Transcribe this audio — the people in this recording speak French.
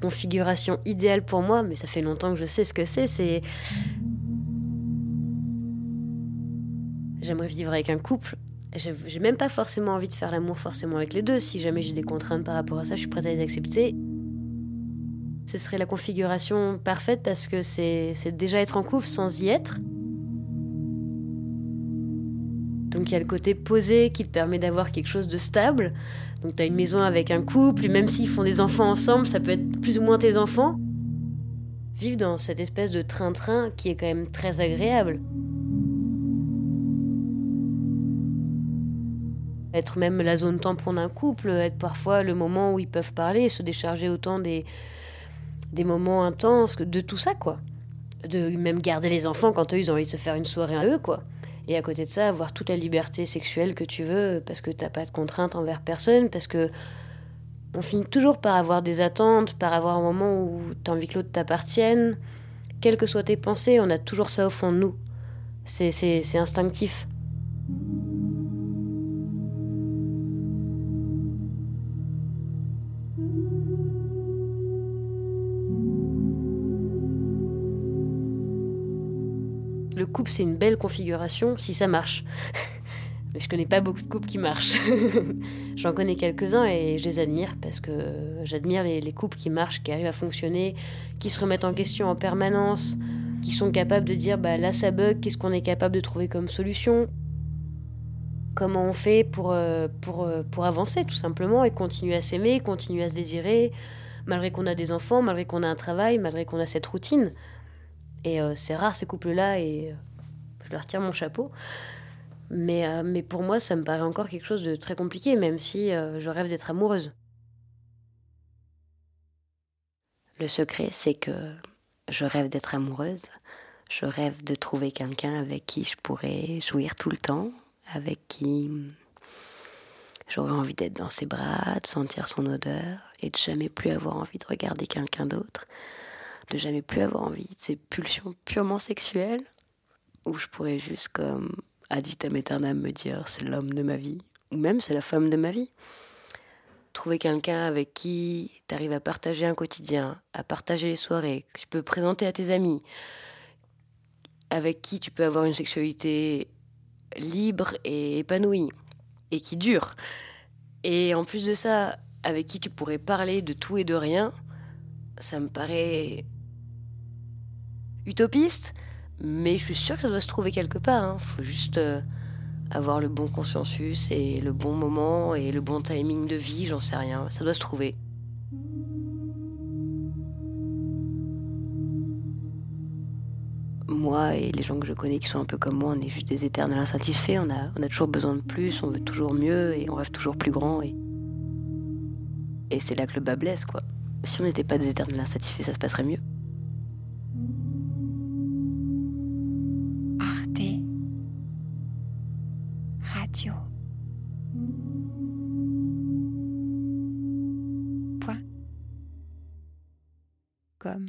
configuration idéale pour moi, mais ça fait longtemps que je sais ce que c'est, c'est... J'aimerais vivre avec un couple. J'ai même pas forcément envie de faire l'amour forcément avec les deux. Si jamais j'ai des contraintes par rapport à ça, je suis prête à les accepter. Ce serait la configuration parfaite parce que c'est déjà être en couple sans y être. Donc il y a le côté posé qui te permet d'avoir quelque chose de stable. Donc tu as une maison avec un couple, même s'ils font des enfants ensemble, ça peut être plus ou moins tes enfants. Vivre dans cette espèce de train-train qui est quand même très agréable. Être même la zone tampon d'un couple, être parfois le moment où ils peuvent parler, se décharger autant des, des moments intenses, de tout ça quoi. De même garder les enfants quand eux ils ont envie de se faire une soirée à eux quoi. Et à côté de ça, avoir toute la liberté sexuelle que tu veux, parce que t'as pas de contraintes envers personne, parce que on finit toujours par avoir des attentes, par avoir un moment où t'as envie que l'autre t'appartienne. Quelles que soient tes pensées, on a toujours ça au fond de nous. C'est instinctif. Le couple, c'est une belle configuration si ça marche. Mais je connais pas beaucoup de couples qui marchent. J'en connais quelques-uns et je les admire parce que j'admire les, couples qui marchent, qui arrivent à fonctionner, qui se remettent en question en permanence, qui sont capables de dire bah là ça bug, qu'est-ce qu'on est capable de trouver comme solution? Comment on fait pour, euh, pour, euh, pour avancer tout simplement et continuer à s'aimer, continuer à se désirer, malgré qu'on a des enfants, malgré qu'on a un travail, malgré qu'on a cette routine? Et euh, c'est rare ces couples-là et euh, je leur tire mon chapeau. Mais, euh, mais pour moi, ça me paraît encore quelque chose de très compliqué, même si je rêve d'être amoureuse. Le secret, c'est que je rêve d'être amoureuse. Je rêve de trouver quelqu'un avec qui je pourrais jouir tout le temps, avec qui j'aurais envie d'être dans ses bras, de sentir son odeur et de jamais plus avoir envie de regarder quelqu'un d'autre de jamais plus avoir envie de ces pulsions purement sexuelles, où je pourrais juste comme ad vitam aeternam me dire c'est l'homme de ma vie, ou même c'est la femme de ma vie. Trouver quelqu'un avec qui tu arrives à partager un quotidien, à partager les soirées, que tu peux présenter à tes amis, avec qui tu peux avoir une sexualité libre et épanouie, et qui dure. Et en plus de ça, avec qui tu pourrais parler de tout et de rien, ça me paraît utopiste, mais je suis sûre que ça doit se trouver quelque part. Il hein. faut juste euh, avoir le bon consensus et le bon moment et le bon timing de vie, j'en sais rien. Ça doit se trouver. Moi et les gens que je connais qui sont un peu comme moi, on est juste des éternels insatisfaits. On a, on a toujours besoin de plus, on veut toujours mieux et on rêve toujours plus grand. Et, et c'est là que le bas blesse, quoi. Si on n'était pas des éternels insatisfaits, ça se passerait mieux. Comme